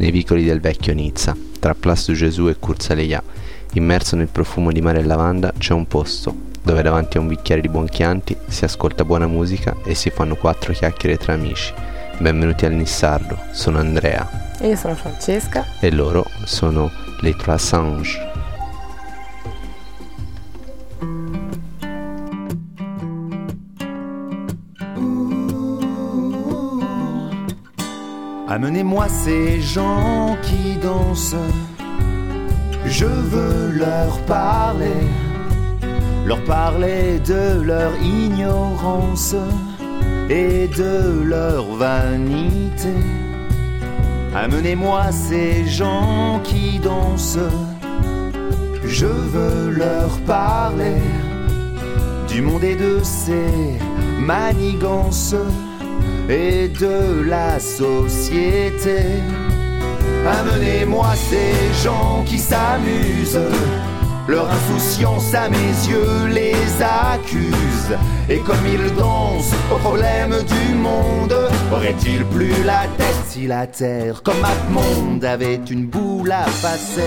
nei vicoli del vecchio Nizza, tra Place du Gesù e Curzaleia, immerso nel profumo di mare e lavanda, c'è un posto, dove davanti a un bicchiere di buon Chianti si ascolta buona musica e si fanno quattro chiacchiere tra amici. Benvenuti al Nissardo, sono Andrea Io sono Francesca. e loro sono les Trois Singes. Amenez-moi ces gens qui dansent. Je veux leur parler, leur parler de leur ignorance et de leur vanité. Amenez-moi ces gens qui dansent. Je veux leur parler du monde et de ses manigances et de la société. Amenez-moi ces gens qui s'amusent. Leur insouciance à mes yeux les accuse. Et comme ils dansent aux problèmes du monde, aurait-il plus la tête si la terre, comme monde avait une boule à facettes?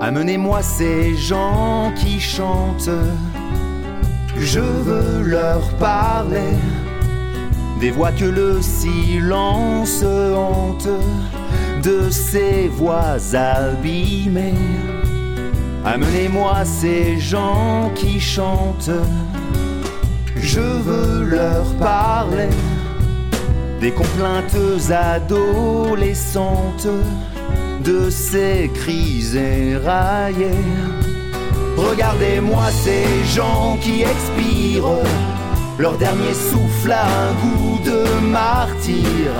Amenez-moi ces gens qui chantent, je veux leur parler, des voix que le silence hante, de ces voix abîmées. Amenez-moi ces gens qui chantent, je veux leur parler, des complaintes adolescentes de ces cris éraillés. Regardez-moi ces gens qui expirent, leur dernier souffle a un goût de martyr.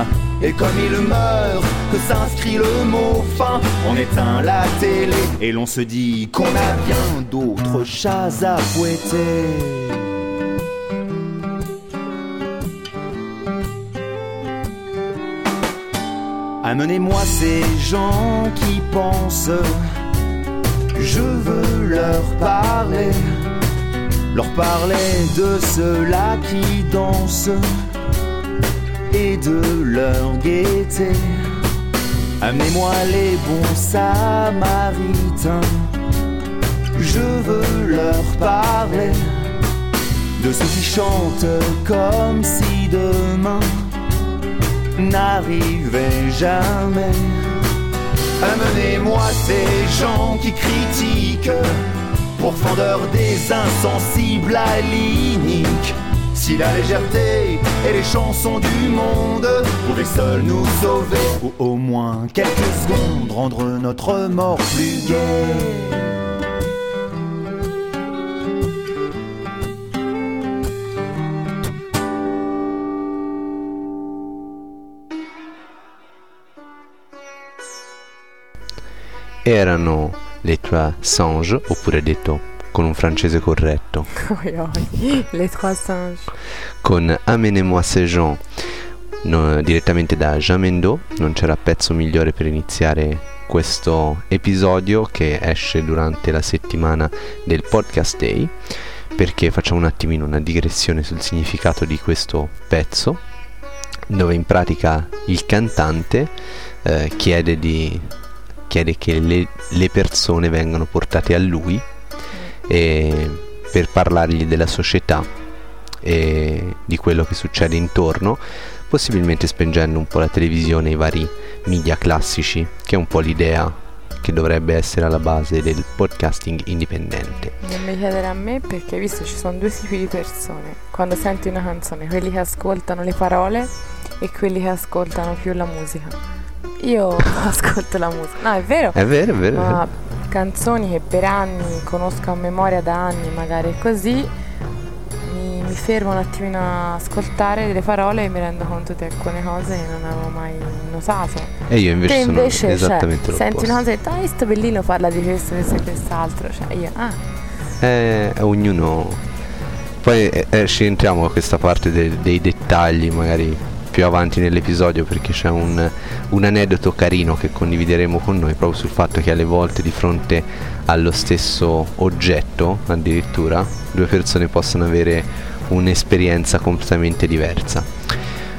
Et comme ils meurent, que s'inscrit le mot fin, on éteint la télé. Et l'on se dit qu'on a bien d'autres chats à fouetter. Amenez-moi ces gens qui pensent, je veux leur parler, leur parler de ceux-là qui dansent et de leur gaieté. Amenez-moi les bons samaritains, je veux leur parler de ceux qui chantent comme si demain n'arrivait jamais. Amenez-moi ces gens qui critiquent, pourfendeurs des insensibles à l'inique. Si la légèreté et les chansons du monde pouvaient seuls nous sauver, ou au moins quelques secondes rendre notre mort plus gaie. Erano les Trois Singes, oppure detto con un francese corretto, Oi, oi. Les Trois Singes. con Amenez-moi ces gens no- direttamente da Jean Mendo. Non c'era pezzo migliore per iniziare questo episodio che esce durante la settimana del podcast day perché facciamo un attimino una digressione sul significato di questo pezzo dove in pratica il cantante eh, chiede, di, chiede che le, le persone vengano portate a lui e per parlargli della società e di quello che succede intorno, possibilmente spengendo un po' la televisione e i vari media classici, che è un po' l'idea che dovrebbe essere alla base del podcasting indipendente. Non mi chiedere a me perché visto ci sono due tipi di persone. Quando senti una canzone, quelli che ascoltano le parole e quelli che ascoltano più la musica. Io ascolto la musica. No, è vero. È vero, è vero. è Ma vero. Canzoni che per anni conosco a memoria da anni, magari così, mi, mi fermo un attimino a ascoltare delle parole e mi rendo conto di alcune cose che non avevo mai notato. E io invece, Te sono invece, cioè, esattamente senti l'opposto. una cosa e dai, sto bellino parla di questo, questo e quest'altro. Cioè, io, ah, Eh, ognuno Poi eh, eh, ci entriamo a questa parte de- dei dettagli, magari più avanti nell'episodio, perché c'è un, un aneddoto carino che condivideremo con noi proprio sul fatto che alle volte di fronte allo stesso oggetto, addirittura, due persone possono avere un'esperienza completamente diversa.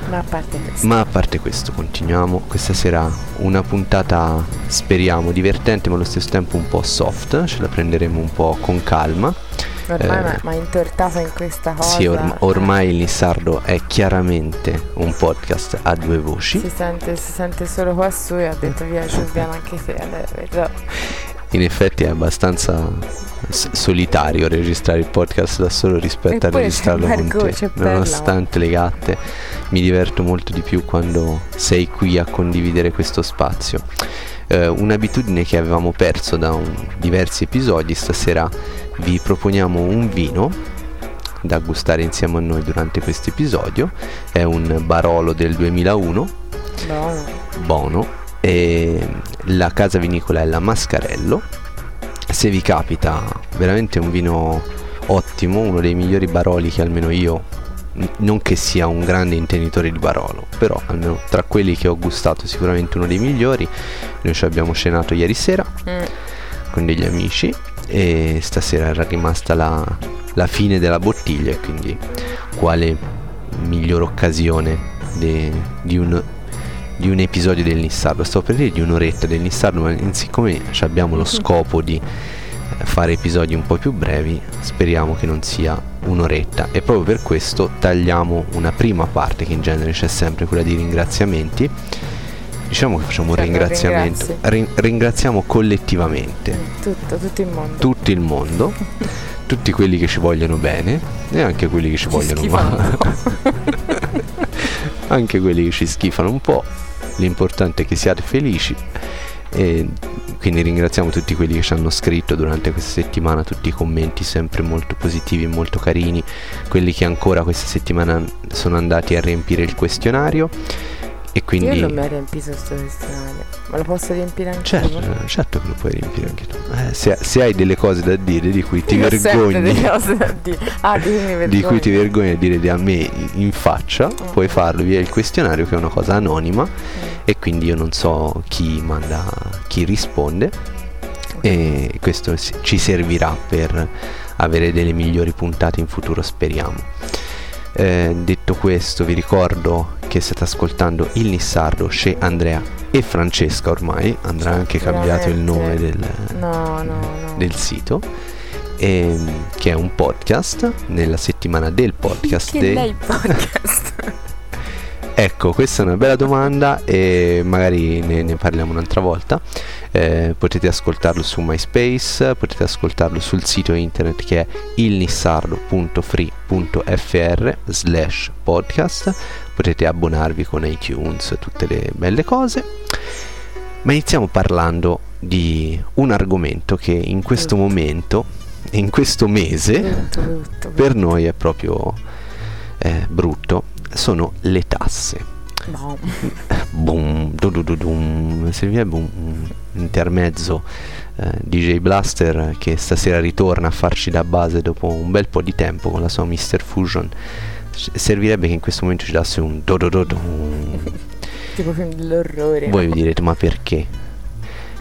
Ma a parte questo. Ma a parte questo, continuiamo. Questa sera una puntata, speriamo, divertente, ma allo stesso tempo un po' soft. Ce la prenderemo un po' con calma. Ormai Eh, mi ha intortato in questa cosa. Sì, orm- ormai il Nissardo è chiaramente un podcast a due voci. Si sente, si sente solo qua su e ha detto via ci sviamo anche te. Allora, vedrò. In effetti è abbastanza s- solitario registrare il podcast da solo rispetto a Eppure registrarlo con te. Nonostante le gatte, mi diverto molto di più quando sei qui a condividere questo spazio. Eh, un'abitudine che avevamo perso da un- diversi episodi, stasera vi proponiamo un vino da gustare insieme a noi durante questo episodio. È un Barolo del 2001 Buono. Bono e la casa vinicola è la Mascarello. Se vi capita, veramente un vino ottimo, uno dei migliori baroli che almeno io, non che sia un grande intenditore di barolo, però almeno tra quelli che ho gustato sicuramente uno dei migliori. Noi ci abbiamo cenato ieri sera Mm. con degli amici e stasera era rimasta la, la fine della bottiglia e quindi quale miglior occasione de- di, un, di un episodio del Nissardo sto per dire di un'oretta del Nissardo ma siccome abbiamo lo scopo di fare episodi un po' più brevi speriamo che non sia un'oretta e proprio per questo tagliamo una prima parte che in genere c'è sempre quella di ringraziamenti diciamo che facciamo un ringraziamento ringrazi. Rin- ringraziamo collettivamente Tutto, tutto il mondo. tutto il mondo, tutti quelli che ci vogliono bene e anche quelli che ci, Ci vogliono male. anche quelli che ci schifano un po'. L'importante è che siate felici. E quindi ringraziamo tutti quelli che ci hanno scritto durante questa settimana, tutti i commenti sempre molto positivi e molto carini, quelli che ancora questa settimana sono andati a riempire il questionario e quindi Io non mi ho riempito sto questionario. Ma lo posso riempire anche Certo, io? certo che lo puoi riempire anche tu. Eh, se, se hai delle cose da dire di cui ti Io vergogni, delle cose da dire. Ah, di cui ti vergogni a dire di a me in faccia, Mm. puoi farlo via il questionario che è una cosa anonima Mm. e quindi io non so chi manda, chi risponde e questo ci servirà per avere delle migliori puntate in futuro, speriamo. Eh, detto questo, vi ricordo che state ascoltando il Nissardo chez Andrea e Francesca ormai, andrà anche cambiato il nome del, No, no, no. del sito, ehm, che è un podcast nella settimana del podcast. Che dei- lei podcast? Ecco, questa è una bella domanda e magari ne, ne parliamo un'altra volta. Eh, potete ascoltarlo su MySpace, potete ascoltarlo sul sito internet che è ilnissardo.free.fr slash podcast, potete abbonarvi con iTunes, tutte le belle cose. Ma iniziamo parlando di un argomento che in questo momento, in questo mese, per noi è proprio eh, brutto, sono le tasse. Boom, dum. Servirebbe un, un intermezzo eh, DJ Blaster che stasera ritorna a farci da base dopo un bel po' di tempo con la sua Mr. Fusion. S- Servirebbe che in questo momento ci dasse un do do do dum. Tipo film dell'orrore. Voi vi direte ma perché?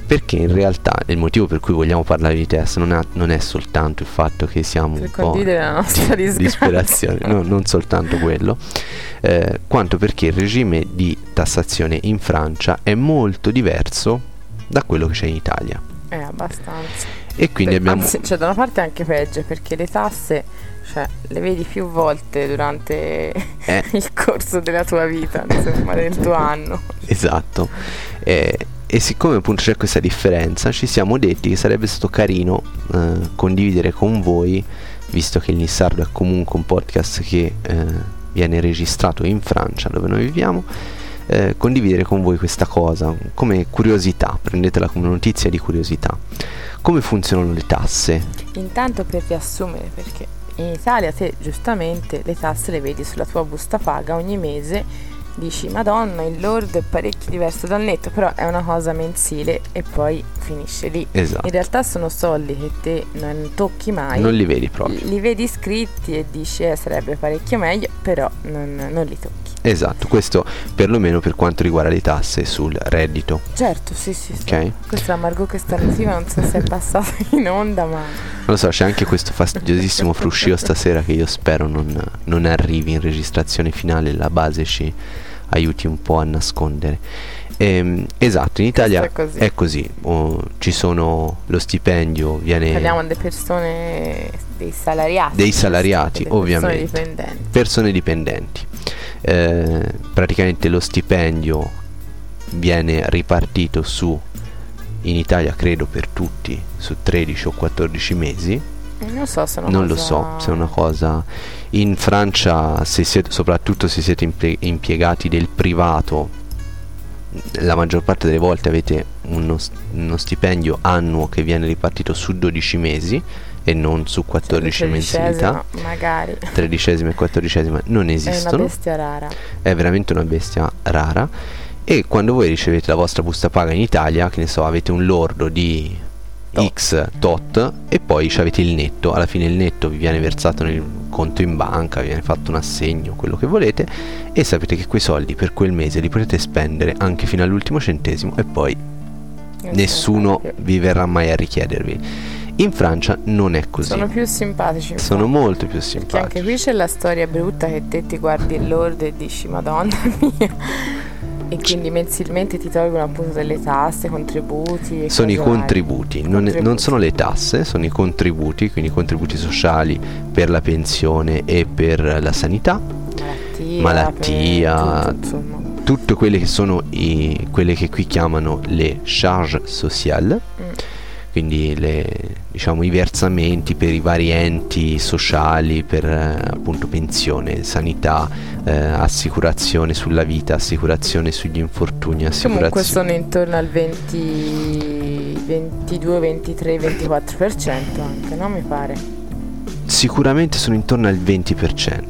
Perché in realtà il motivo per cui vogliamo parlare di test non, ha- non è soltanto il fatto che siamo Per un po' la nostra disgrazia. disperazione, no, non soltanto quello, eh, quanto perché il regime di tassazione in Francia è molto diverso da quello che c'è in Italia. Eh, abbastanza. E quindi Beh, abbiamo... Anzi, cioè, da una parte è anche peggio perché le tasse, cioè, le vedi più volte durante Eh. il corso della tua vita, insomma, del tuo anno. Esatto. Eh, e siccome appunto c'è questa differenza, ci siamo detti che sarebbe stato carino eh, condividere con voi, visto che il Nissardo è comunque un podcast che eh, viene registrato in Francia, dove noi viviamo, eh, condividere con voi questa cosa come curiosità, prendetela come notizia di curiosità. Come funzionano le tasse? Intanto per riassumere, perché in Italia te giustamente le tasse le vedi sulla tua busta paga ogni mese, dici Madonna, il lordo è parecchio diverso dal netto, però è una cosa mensile e poi finisce lì. Esatto. In realtà sono soldi che te non tocchi mai. Non li vedi proprio. Li vedi scritti e dici eh, sarebbe parecchio meglio, però non, non li tocchi. Esatto, questo perlomeno per quanto riguarda le tasse sul reddito. Certo, sì, sì. sì. Ok. Questa è la Margot che starnutiva, non so se è passata in onda, ma... Non lo so, c'è anche questo fastidiosissimo fruscio stasera che io spero non, non arrivi in registrazione finale, la base ci aiuti un po' a nascondere. Ehm, esatto, in Italia Questo è così. oh, ci sono lo stipendio, viene Parliamo delle persone, dei salariati. Dei salariati, delle persone ovviamente. dipendenti. persone dipendenti. Eh, praticamente lo stipendio viene ripartito su, in Italia credo per tutti, su 13 o 14 mesi. Eh, Non so se non lo cosa- so se è una cosa in Francia se siete, soprattutto se siete impie- impiegati del privato la maggior parte delle volte avete uno, uno stipendio annuo che viene ripartito su 12 mesi e non su Cioè, 14 di mensilità Magari. tredicesima e quattordicesima non È una esistono bestia rara. è veramente una bestia rara e quando voi ricevete la vostra busta paga in Italia che ne so avete un lordo di. X tot e poi avete il netto. Alla fine il netto vi viene versato nel conto in banca vi viene fatto un assegno quello che volete e sapete che quei soldi per quel mese li potete spendere anche fino all'ultimo centesimo e poi nessuno vi verrà mai a richiedervi. In Francia non è così. Sono più simpatici. sono molto più Perché anche simpatici. qui c'è la storia brutta che te ti guardi il lordo e dici Madonna mia. E quindi mensilmente ti tolgono appunto delle tasse, contributi. sono i contributi, non, è- non sono le tasse, sono i contributi, quindi i contributi sociali per la pensione e per la sanità, Malattia. malattia, tutto, insomma. tutte quelle che sono i- quelle che qui chiamano le charge sociales. Quindi le- diciamo, i versamenti per i vari enti sociali, per eh, appunto pensione, sanità, eh, assicurazione sulla vita, assicurazione sugli infortuni, Comunque assicurazione... sono intorno al 20, 22, 23, 24% anche, no? Mi pare. Sicuramente sono intorno al 20%.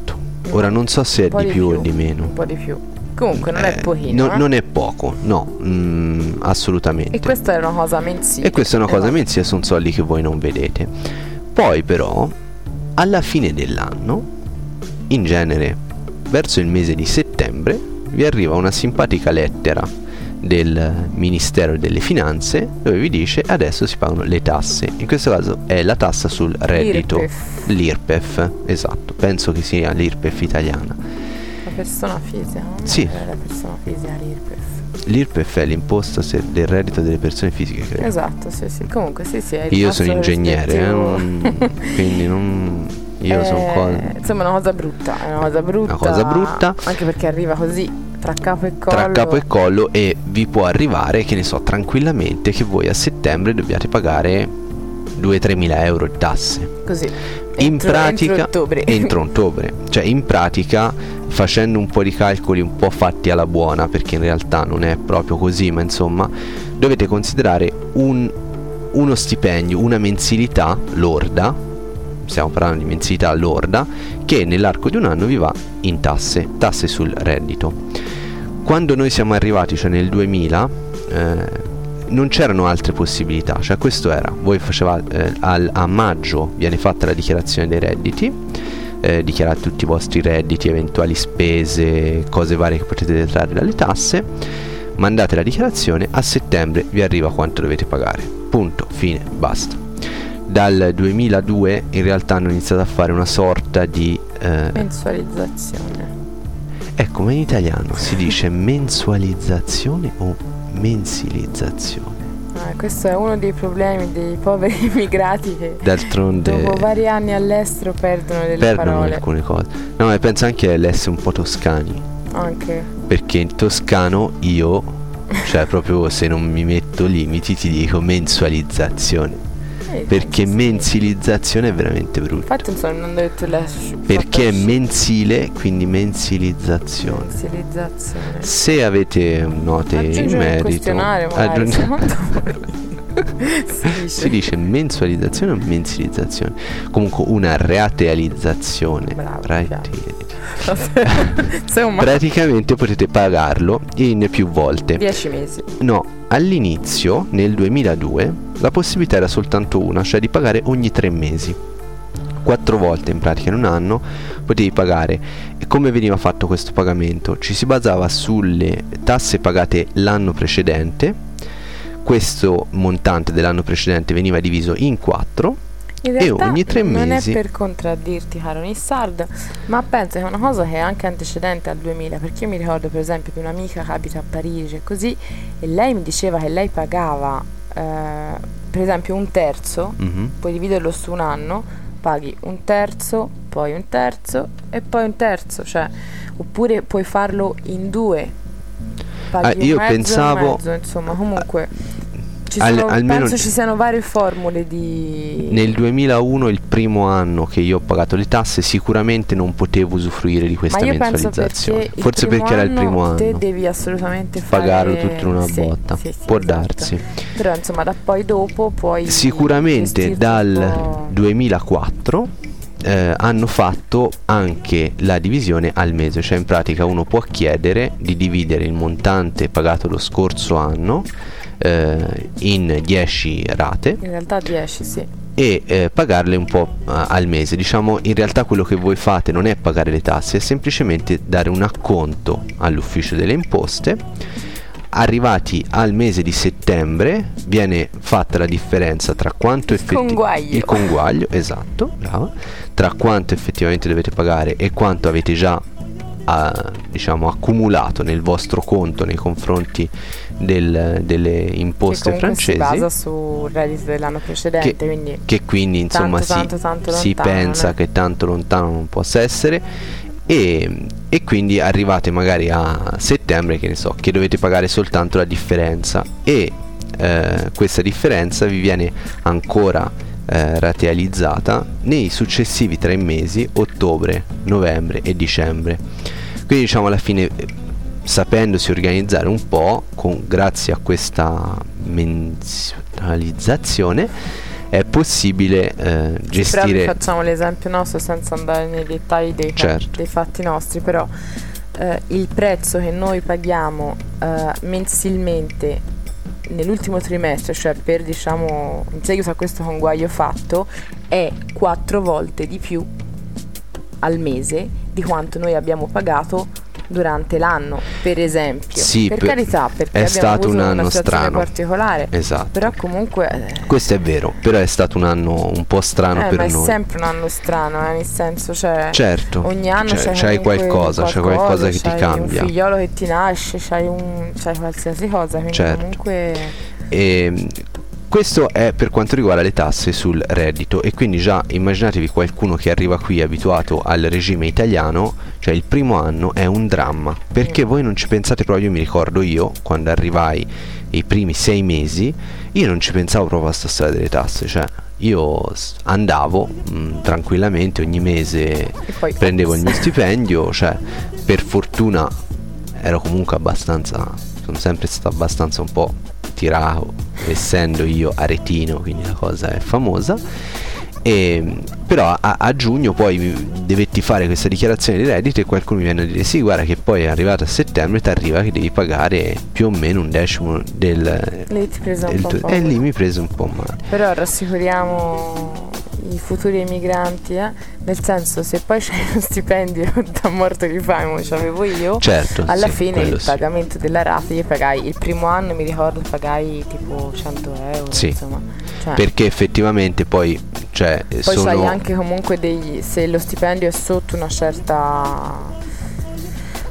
Ora non so se è di più o di meno. Un po' di più. Comunque non è Eh, pochino. no- eh. Non è poco, no, mm, assolutamente. E questa è una cosa mensile. E questa è una cosa Esatto. mensile, sono soldi che voi non vedete. Poi però, alla fine dell'anno, in genere verso il mese di settembre, vi arriva una simpatica lettera del Ministero delle Finanze dove vi dice adesso si pagano le tasse. In questo caso è la tassa sul reddito. L'IRPEF, L'IRPEF, esatto, penso che sia l'IRPEF italiana. Persona fisica? Sì. È La persona fisica, l'IRPEF. L'IRPEF è l'imposta del reddito delle persone fisiche, credo. Esatto, sì, sì. Comunque sì, sì. Io sono ingegnere, eh, non- quindi non... Io sono Eh, co- Insomma, è una cosa brutta. È una cosa brutta. cosa brutta. Anche perché arriva così, tra capo e collo. tra capo e collo e vi può arrivare, che ne so, tranquillamente che voi a settembre dobbiate pagare 2-3 mila euro di tasse. Così. In Entro- pratica, entro ottobre. entro ottobre. Cioè, in pratica, facendo un po' di calcoli un po' fatti alla buona, perché in realtà non è proprio così, ma insomma, dovete considerare un- uno stipendio, una mensilità lorda, stiamo parlando di mensilità lorda, che nell'arco di un anno vi va in tasse, tasse sul reddito. Quando noi siamo arrivati, cioè nel 2000, eh, non c'erano altre possibilità, cioè questo era, voi facevate, eh, al- a maggio viene fatta la dichiarazione dei redditi, eh, dichiarate tutti i vostri redditi, eventuali spese, cose varie che potete detrarre dalle tasse, mandate la dichiarazione, a settembre vi arriva quanto dovete pagare, punto, fine, basta. Dal 2002 in realtà hanno iniziato a fare una sorta di... eh, Mensualizzazione. ecco, ma in italiano si dice mensualizzazione o mensilizzazione? Ah, questo è uno dei problemi dei poveri immigrati che D'altronde dopo vari anni all'estero perdono delle perdono parole. alcune cose. No, e penso anche all'essere un po' toscani. Anche. Perché in toscano io, cioè proprio se non mi metto limiti, ti dico mensualizzazione. Perché mensilizzazione è veramente brutto. Infatti insomma non ho detto la Perché è mensile, quindi mensilizzazione. mensilizzazione. Se avete note in merito, voi. si dice. si dice mensualizzazione o mensilizzazione. Comunque una ratealizzazione. Bravo, Praticamente potete pagarlo in più volte. 10 mesi. No, all'inizio, nel 2002, la possibilità era soltanto una, cioè di pagare ogni tre mesi. Quattro volte in pratica in un anno potevi pagare. E come veniva fatto questo pagamento? Ci si basava sulle tasse pagate l'anno precedente. Questo montante dell'anno precedente veniva diviso in quattro In E realtà ogni tre non mesi- è per contraddirti, caro Nissard, ma penso che è una cosa che è anche antecedente al 2000, perché io mi ricordo per esempio di un'amica che abita a Parigi e così, e lei mi diceva che lei pagava eh, per esempio un terzo, Mhm. puoi dividerlo su un anno, paghi un terzo, poi un terzo e poi un terzo, cioè, oppure puoi farlo in due. Paghi Ah, un io mezzo e pensavo- mezzo, insomma, comunque ci Al- sono- almeno- penso ci siano varie formule di Nel 2001, il primo anno che io ho pagato le tasse, sicuramente non potevo usufruire di questa mensualizzazione. perché Forse perché era il primo anno te devi assolutamente fare Pagarlo tutto in una sì, botta. sì, sì, Può esatto. darsi. Però insomma da poi dopo puoi Sicuramente dal po'. 2004 eh, hanno fatto anche la divisione al mese, cioè in pratica uno può chiedere di dividere il montante pagato lo scorso anno eh, in 10 rate In realtà 10, sì. e eh, pagarle un po' al mese. Diciamo, in realtà quello che voi fate non è pagare le tasse, è semplicemente dare un acconto all'ufficio delle imposte. Arrivati al mese di settembre viene fatta la differenza tra quanto effettivamente il conguaglio, esatto, brava, tra quanto effettivamente dovete pagare e quanto avete già ah, diciamo accumulato nel vostro conto nei confronti del- delle imposte che francesi si basa sul reddito dell'anno precedente, quindi che quindi insomma Tanto, si, tanto, tanto si pensa no? che tanto lontano non possa essere. E, e quindi arrivate magari a settembre che ne so che dovete pagare soltanto la differenza. E eh, questa differenza vi viene ancora eh, ratealizzata nei successivi tre mesi ottobre novembre e dicembre quindi diciamo alla fine sapendosi organizzare un po' con, grazie a questa menzionalizzazione è possibile eh, Però gestire facciamo l'esempio nostro senza andare nei dettagli dei, Certo. dei fatti nostri, però eh, il prezzo che noi paghiamo eh, mensilmente nell'ultimo trimestre, cioè per diciamo in seguito a questo conguaglio fatto, è quattro volte di più al mese di quanto noi abbiamo pagato durante l'anno, per esempio. Sì, per per- carità, perché è stato un anno strano. particolare. esatto Però comunque eh, questo è vero però è stato un anno un po' strano eh, per ma è noi sempre un anno strano, eh, nel senso, cioè, certo ogni anno c'è, c'è, c'hai qualcosa c'è qualcosa che ti c'hai cambia un figliolo che ti nasce, c'hai, un, c'hai qualsiasi cosa, quindi Certo. comunque E Ehm, questo è per quanto riguarda le tasse sul reddito e quindi già immaginatevi qualcuno che arriva qui abituato al regime italiano, cioè il primo anno è un dramma, perché Mm. voi non ci pensate proprio, io mi ricordo io quando arrivai i primi sei mesi, io non ci pensavo proprio a sta storia delle tasse, cioè io andavo mh, tranquillamente ogni mese prendevo il mio stipendio, cioè per fortuna ero comunque abbastanza, sono sempre stato abbastanza un po' tirato, essendo io aretino, quindi la cosa è famosa. E, però a, a giugno poi dovetti fare questa dichiarazione di reddito e qualcuno mi viene a dire sì guarda che poi è arrivato a settembre ti arriva che devi pagare più o meno un decimo del, Lì ti prese un del po' tuo- paura. e lì mi prese un po' male Però rassicuriamo i futuri emigranti, eh? nel senso se poi c'hai uno stipendio da morto che fai, come c'avevo io, certo alla sì, fine il sì. pagamento della rata io pagai il primo anno mi ricordo pagai tipo 100 euro Sì. insomma Cioè, perché effettivamente poi cioè poi sono sai anche comunque degli se lo stipendio è sotto una certa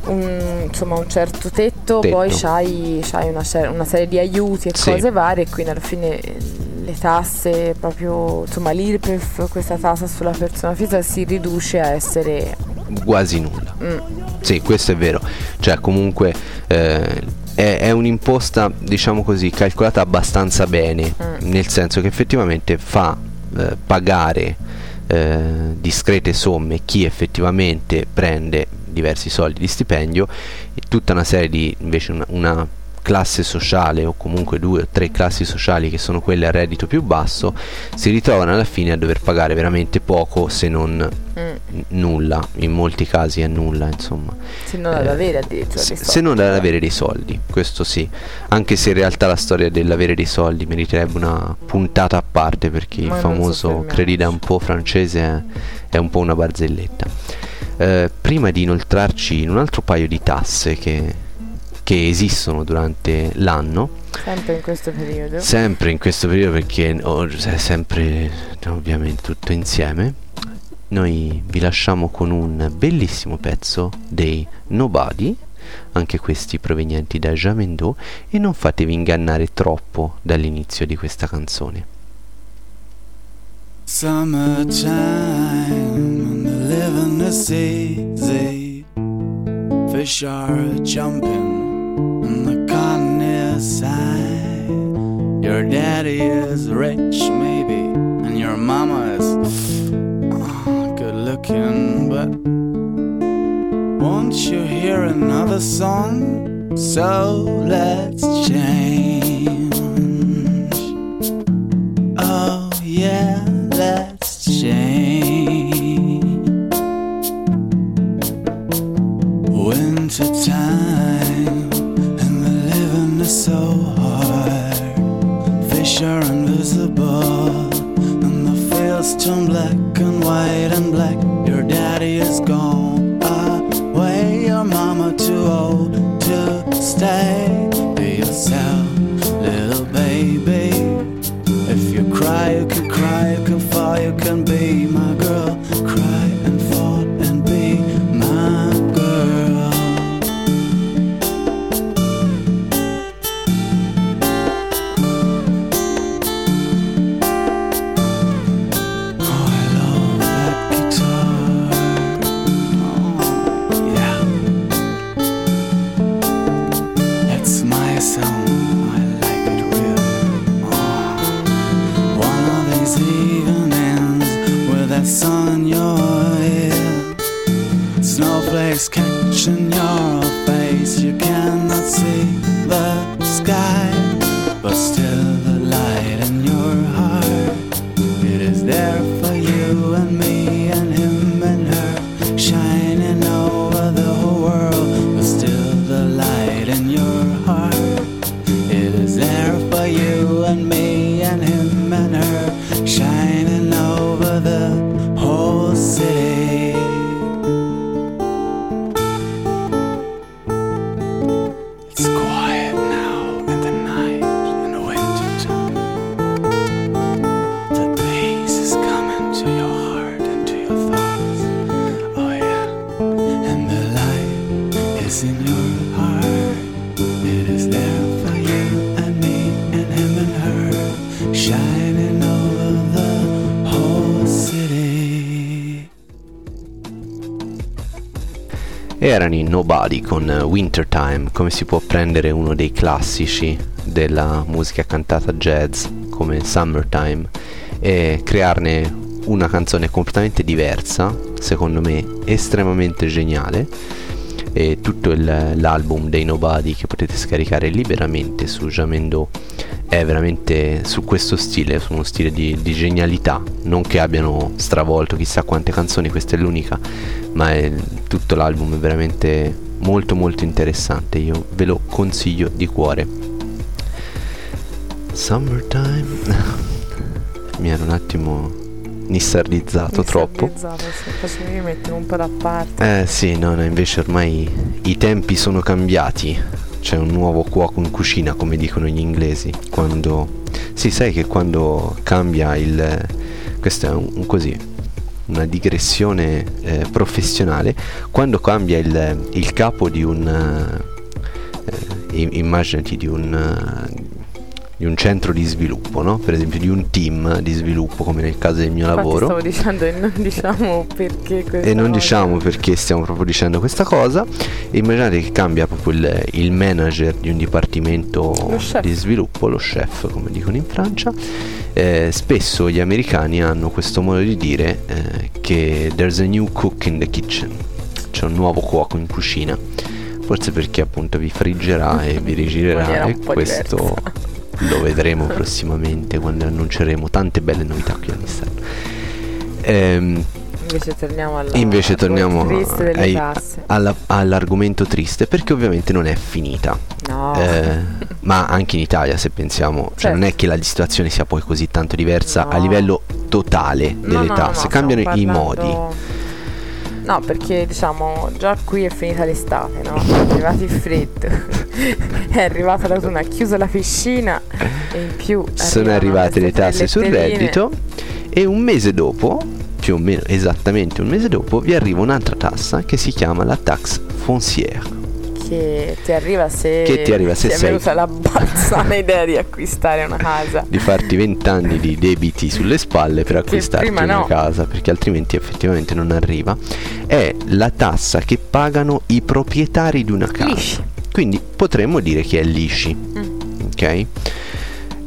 un, insomma un certo tetto, Tetto. poi c'hai, c'hai una, una serie di aiuti e Sì. cose varie e quindi alla fine le tasse proprio insomma l'IRPEF questa tassa sulla persona fisica si riduce a essere quasi nulla mm, Sì, questo è vero. Cioè, comunque eh, è, è un'imposta, diciamo così, calcolata abbastanza bene, Mm. nel senso che effettivamente fa eh, pagare eh, discrete somme chi effettivamente prende diversi soldi di stipendio e tutta una serie di invece una, una classe sociale o comunque due o tre classi sociali che sono quelle a reddito più basso si ritrovano alla fine a dover pagare veramente poco se non mm. nulla, in molti casi è nulla insomma. Se non ad eh, avere addirittura se, se non ad avere dei soldi, questo sì, anche se in realtà la storia dell'avere dei soldi meriterebbe una puntata a parte perché Ma il famoso credit un po' francese è, è un po' una barzelletta. Eh, prima di inoltrarci in un altro paio di tasse che che esistono durante l'anno. Sempre in questo periodo. Sempre in questo periodo perché oh, è sempre ovviamente tutto insieme. Noi vi lasciamo con un bellissimo pezzo dei Nobody, anche questi provenienti da Jamendo, e non fatevi ingannare troppo dall'inizio di questa canzone. Summertime living is easy. Fish are jumping is rich, maybe, and your mama is oh, good looking, but won't you hear another song? So let's change. Nobody con Wintertime, come si può prendere uno dei classici della musica cantata jazz come Summertime e crearne una canzone completamente diversa, secondo me estremamente geniale. E tutto il, l'album dei Nobody che potete scaricare liberamente su Jamendo è veramente su questo stile, su uno stile di, di, genialità, non che abbiano stravolto chissà quante canzoni, questa è l'unica, ma è, tutto l'album è veramente molto molto interessante, io ve lo consiglio di cuore. Summertime mi ero un attimo nissardizzato troppo. Sì, mi mettere un po' da parte. Eh sì, no, no, invece ormai i tempi sono cambiati c'è un nuovo cuoco in cucina, come dicono gli inglesi. Quando. Sì, sai che quando cambia il. Questo è un, un così. Una digressione eh, professionale. Quando cambia il, il capo di un. Eh, immaginati di un di un centro di sviluppo, no? per esempio di un team di sviluppo come nel caso del mio Infatti lavoro. Stavo dicendo e non diciamo perché questa E non diciamo perché stiamo proprio dicendo questa cosa. E immaginate che cambia proprio il, il manager di un dipartimento di sviluppo, lo chef come dicono in Francia. Eh, spesso gli americani hanno questo modo di dire eh, che there's a new cook in the kitchen, c'è un nuovo cuoco in cucina forse perché appunto vi friggerà e vi rigirerà e questo. Lo vedremo prossimamente quando annunceremo tante belle novità qui all'esterno. Ehm, Invece torniamo alla invece torniamo triste ai- alla- all'argomento triste perché ovviamente non è finita. No. Eh, ma anche in Italia se pensiamo, cioè non è Certo. che la situazione sia poi così tanto diversa a No. livello totale delle no, tasse, no, cambiano i modi. No, perché diciamo già qui è finita l'estate, no? È arrivato il freddo, è arrivata l'autunno, ha chiuso la piscina e in più Sono arrivate le tasse sul reddito e un mese dopo, più o meno esattamente un mese dopo, vi arriva un'altra tassa che si chiama la tax foncière. Che ti arriva se Che ti arriva se ti è sei- venuta la balzana idea di acquistare una casa. Di farti 20 anni di debiti sulle spalle per acquistarti una no. casa, perché altrimenti effettivamente non arriva. È la tassa che pagano i proprietari di una casa. Lisci. Quindi potremmo dire che è lisci. Mm. Ok?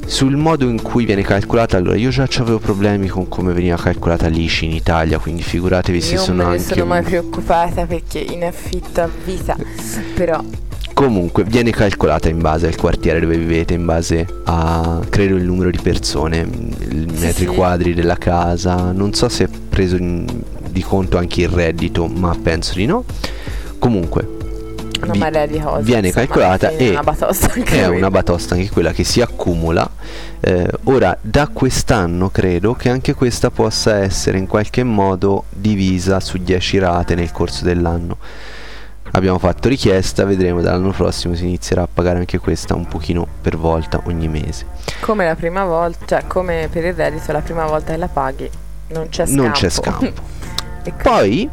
Sul modo in cui viene calcolata, allora io già avevo problemi con come veniva calcolata l'ICI in Italia, quindi figuratevi se Io sono non me ne anche sono mai preoccupata perché in affitto a vita, però Comunque viene calcolata in base al quartiere dove vivete, in base a credo il numero di persone, i metri sì. quadri della casa, non so se è preso in- di conto anche il reddito, ma penso di no. Comunque una vi- marea di cose. viene insomma, calcolata e è una batosta anche è quella. una batosta anche quella che si accumula. Eh, ora, da quest'anno credo che anche questa possa essere in qualche modo divisa su 10 rate nel corso dell'anno. Abbiamo fatto richiesta, vedremo dall'anno prossimo si inizierà a pagare anche questa un pochino per volta ogni mese. Come la prima volta, cioè come per il reddito la prima volta che la paghi non c'è scampo. Non c'è scampo. Poi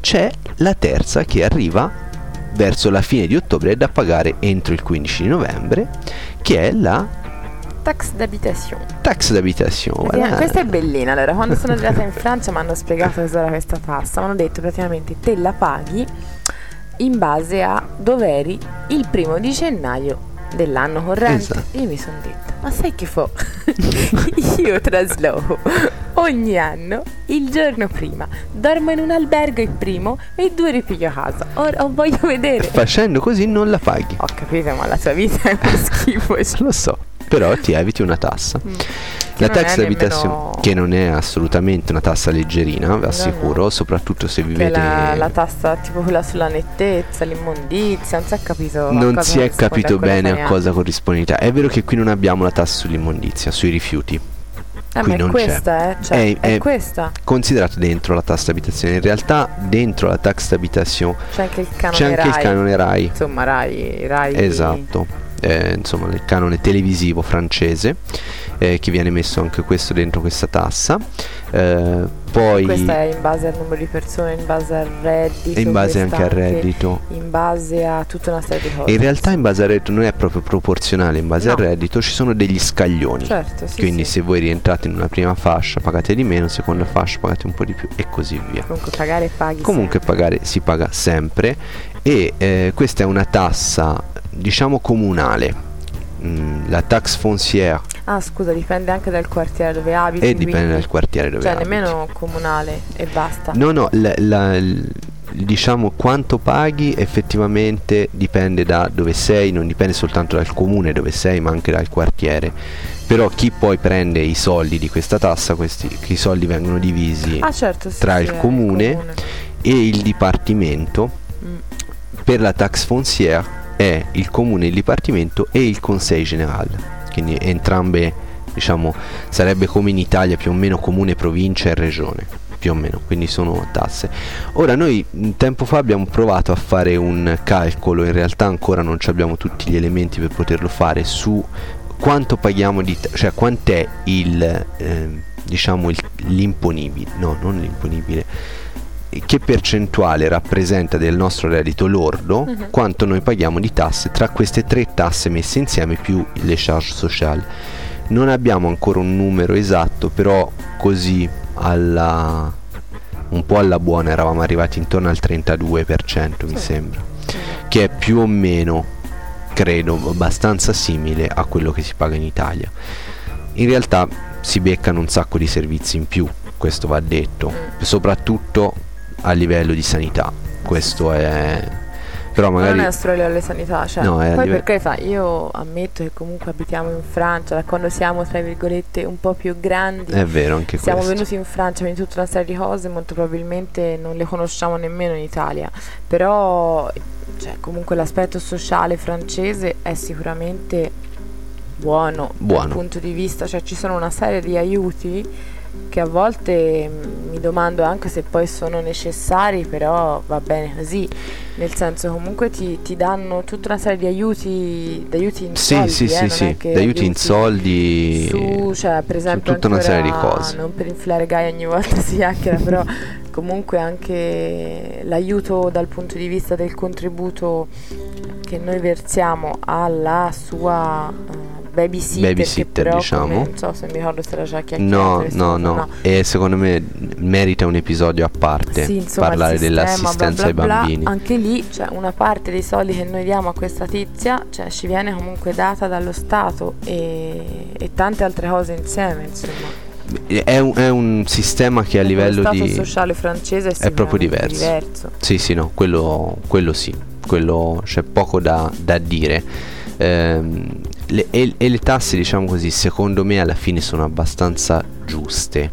c'è la terza che arriva verso la fine di ottobre è da pagare entro il 15 di novembre, che è la tax d'habitation. tax. Praticamente- Voilà. Questa è bellina. Allora, quando sono arrivata in Francia mi hanno spiegato cos'era questa tassa. Mi hanno detto praticamente te la paghi in base a dove eri il primo di gennaio dell'anno corrente. Esatto. Io mi sono detta, ma sai che fa? Io trasloco ogni anno il giorno prima. Dormo in un albergo il primo e due ripiglio casa. Ora voglio vedere. Facendo così non la paghi. Ho capito, ma la tua vita è uno schifo. Lo so, però ti eviti una tassa. Mm. La tax è d'abitazione, che non è assolutamente una tassa leggerina, vi assicuro, no. soprattutto se vivete... la, la tassa tipo quella sulla nettezza, l'immondizia, non si è capito. non si è capito bene a cosa corrisponde. È vero che qui non abbiamo la tassa sull'immondizia, sui rifiuti. Eh, qui ma è non c'è. questa, eh? Cioè, È- è, è- questa. Considerato dentro la tassa d'abitazione. In realtà dentro la tax d'abitazione C'è anche il canone c'è anche Rai. il canone RAI. Insomma, Rai. Rai Esatto, eh, insomma il canone televisivo francese eh, che viene messo anche questo dentro questa tassa. Eh, poi Questa è in base al numero di persone, in base al reddito. in base anche al reddito. In base a tutta una serie di cose. In realtà in base al reddito non è proprio proporzionale, in base No. al reddito ci sono degli scaglioni. Certo, sì. Quindi sì. se voi rientrate in una prima fascia pagate di meno, seconda fascia pagate un po' di più e così via. Comunque pagare paghi. Comunque pagare si paga sempre e eh, questa è una tassa diciamo comunale. Mm, la tax foncière. Ah, scusa, dipende anche dal quartiere dove abiti. e dipende quindi- dal quartiere dove Cioè, abiti. nemmeno comunale e basta. No, no, la- la- diciamo quanto paghi effettivamente dipende da dove sei, non dipende soltanto dal comune dove sei, ma anche dal quartiere. Però chi poi prende i soldi di questa tassa, questi i soldi vengono divisi Ah, certo, sì, tra sì, il è comune e il dipartimento. Mm. Per la tax foncière è il comune, il dipartimento e il conseil général. Quindi entrambe, diciamo, sarebbe come in Italia più o meno comune, provincia e regione, più o meno, quindi sono tasse. Ora noi un tempo fa abbiamo provato a fare un calcolo, in realtà ancora non abbiamo tutti gli elementi per poterlo fare su quanto paghiamo di ta- cioè quant'è il ehm, diciamo il- l'imponibile, no, non l'imponibile che percentuale rappresenta del nostro reddito lordo Mhm. quanto noi paghiamo di tasse tra queste tre tasse messe insieme più le charge sociali. Non abbiamo ancora un numero esatto, però così alla un po' alla buona eravamo arrivati intorno al 32% mi Sì. sembra, che è più o meno credo abbastanza simile a quello che si paga in Italia. In realtà si beccano un sacco di servizi in più, questo va detto, Mm. soprattutto a livello di sanità. Questo è Però Ma magari non è solo alle sanità, cioè, No, poi live- per carità, io ammetto che comunque abitiamo in Francia, da quando siamo tra virgolette un po' più grandi, è vero anche siamo questo. venuti in Francia, quindi tutta una serie di cose molto probabilmente non le conosciamo nemmeno in Italia, però cioè, comunque l'aspetto sociale francese è sicuramente buono, Buono. dal punto di vista, cioè ci sono una serie di aiuti che a volte mm, mi domando anche se poi sono necessari, però va bene così, nel senso comunque ti, ti danno tutta una serie di aiuti, di aiuti in Sì, soldi, sì, eh, sì, sì, è che d'aiuti in soldi. su, cioè per esempio tutta una serie di cose. non per infilare Gaia ogni volta si chiacchiera però comunque anche l'aiuto dal punto di vista del contributo che noi versiamo alla sua eh, babysitter, Babysitter, però diciamo. non so se mi ricordo se era già chiacchierato No, no, cosa, no, e secondo me merita un episodio a parte Sì, insomma, il parlare sistema, dell'assistenza bla, bla, ai bambini. Anche lì c'è una parte dei soldi che noi diamo a questa tizia, cioè ci viene comunque data dallo Stato e, e tante altre cose insieme, insomma. È un, è un sistema che a livello lo stato di sociale francese è, proprio sicuramente diverso. Sì, sì, no, quello, quello sì, quello c'è poco da, da dire. Ehm, le- e, e le tasse, diciamo così, secondo me alla fine sono abbastanza giuste.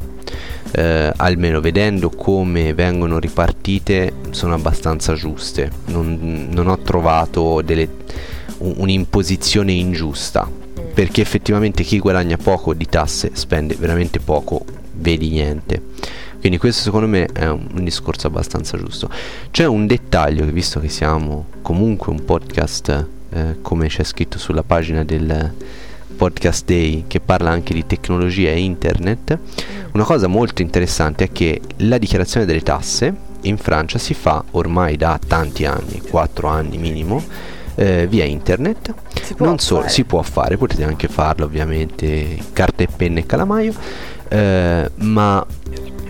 Eh, almeno vedendo come vengono ripartite, sono abbastanza giuste. Non, non ho trovato delle- un- un'imposizione ingiusta. Perché effettivamente chi guadagna poco di tasse spende veramente poco, vedi niente. Quindi questo secondo me è un, discorso abbastanza giusto. C'è un dettaglio visto che siamo comunque un podcast, eh, come c'è scritto sulla pagina del podcast day, che parla anche di tecnologia e internet, una cosa molto interessante è che la dichiarazione delle tasse in Francia si fa ormai da tanti anni, 4 anni minimo, eh, via internet. Non solo, si può fare, potete anche farlo ovviamente, carta e penna e calamaio, eh, ma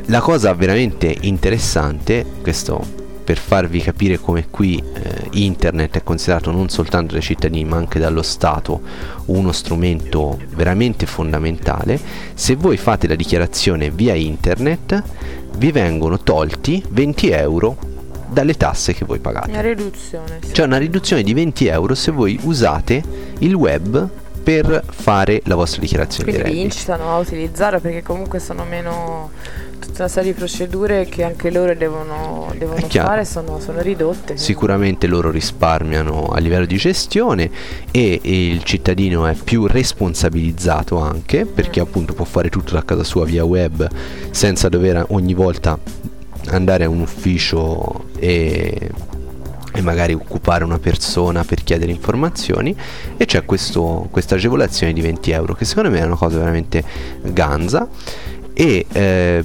la cosa veramente interessante, questo per farvi capire come qui eh, internet è considerato non soltanto dai cittadini ma anche dallo Stato uno strumento veramente fondamentale, se voi fate la dichiarazione via internet vi vengono tolti 20 euro dalle tasse che voi pagate. Una riduzione. sì. C'è una riduzione di 20 euro se voi usate il web per fare la vostra dichiarazione Quindi di vi redditi. incitano a utilizzarlo perché comunque sono meno tutta una serie di procedure che anche loro devono, devono fare sono, sono ridotte. quindi- Sicuramente loro risparmiano a livello di gestione e, e il cittadino è più responsabilizzato anche perché Mm. appunto può fare tutto da casa sua via web senza dover ogni volta andare a un ufficio e, e magari occupare una persona per chiedere informazioni e c'è questo- questa agevolazione di 20 euro che secondo me è una cosa veramente ganza e eh,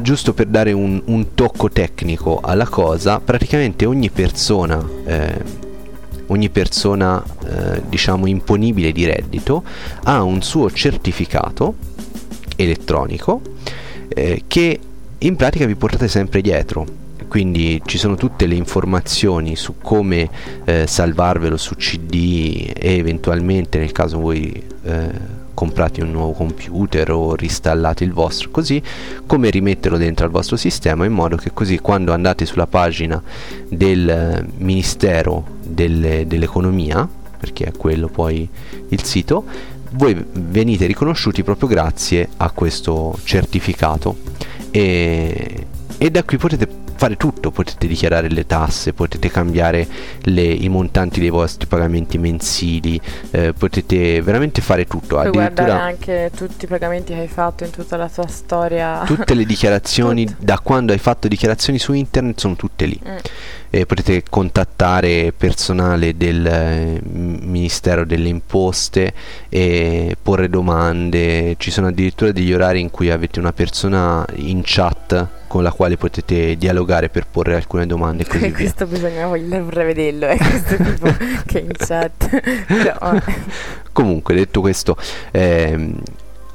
giusto per dare un, un tocco tecnico alla cosa praticamente ogni persona eh, ogni persona eh, diciamo imponibile di reddito ha un suo certificato elettronico eh, che in pratica vi portate sempre dietro. Quindi ci sono tutte le informazioni su come eh, salvarvelo su CD e eventualmente nel caso voi eh, comprate un nuovo computer o ristallate il vostro così come rimetterlo dentro al vostro sistema in modo che così quando andate sulla pagina del eh, Ministero delle- dell'Economia perché è quello poi il sito voi venite riconosciuti proprio grazie a questo certificato. E, e da qui potete fare tutto, potete dichiarare le tasse, potete cambiare le- i montanti dei vostri pagamenti mensili, eh, potete veramente fare tutto, Puoi guardare anche tutti i pagamenti che hai fatto in tutta la tua storia. tutte le dichiarazioni da quando hai fatto dichiarazioni su internet sono tutte lì. Mm. Eh, potete contattare personale del eh, Ministero delle Imposte e porre domande. Ci sono addirittura degli orari in cui avete una persona in chat con la quale potete dialogare per porre alcune domande così via. questo bisogna voglio vorrei vederlo, è questo tipo che in chat. Vabbè. Comunque, detto questo, ehm,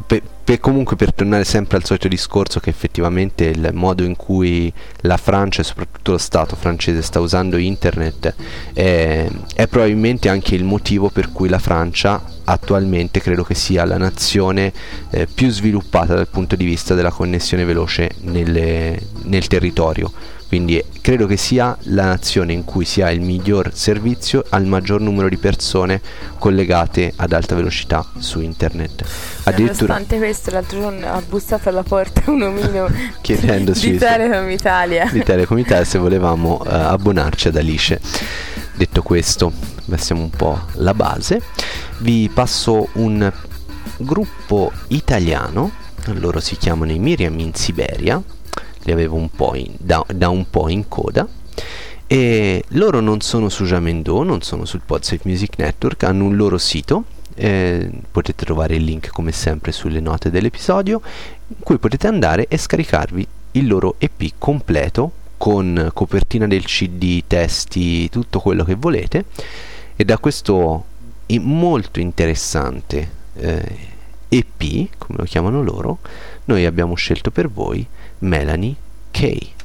pe- pe- comunque per tornare sempre al solito discorso che effettivamente il modo in cui la Francia e soprattutto lo Stato francese sta usando internet è, è probabilmente anche il motivo per cui la Francia attualmente credo che sia la nazione eh, più sviluppata dal punto di vista della connessione veloce nelle- nel territorio quindi credo che sia la nazione in cui si ha il miglior servizio al maggior numero di persone collegate ad alta velocità su internet. Addirittura Nonostante questo l'altro giorno ha bussato alla porta un omino chiedendoci di Telecom Italia. Di Telecom Italia se volevamo uh, abbonarci ad Alice. Detto questo, passiamo un po' la base. Vi passo un gruppo italiano, loro si chiamano i Miriam in Siberia, li avevo un po' in, da, da, un po' in coda. E loro non sono su Jamendo, non sono sul Podsafe Music Network, hanno un loro sito, eh, potete trovare il link come sempre sulle note dell'episodio, in cui potete andare e scaricarvi il loro EP completo con copertina del CD, testi, tutto quello che volete e da questo molto interessante eh, EP, come lo chiamano loro, noi abbiamo scelto per voi Melanie Kay.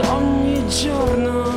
ogni giorno.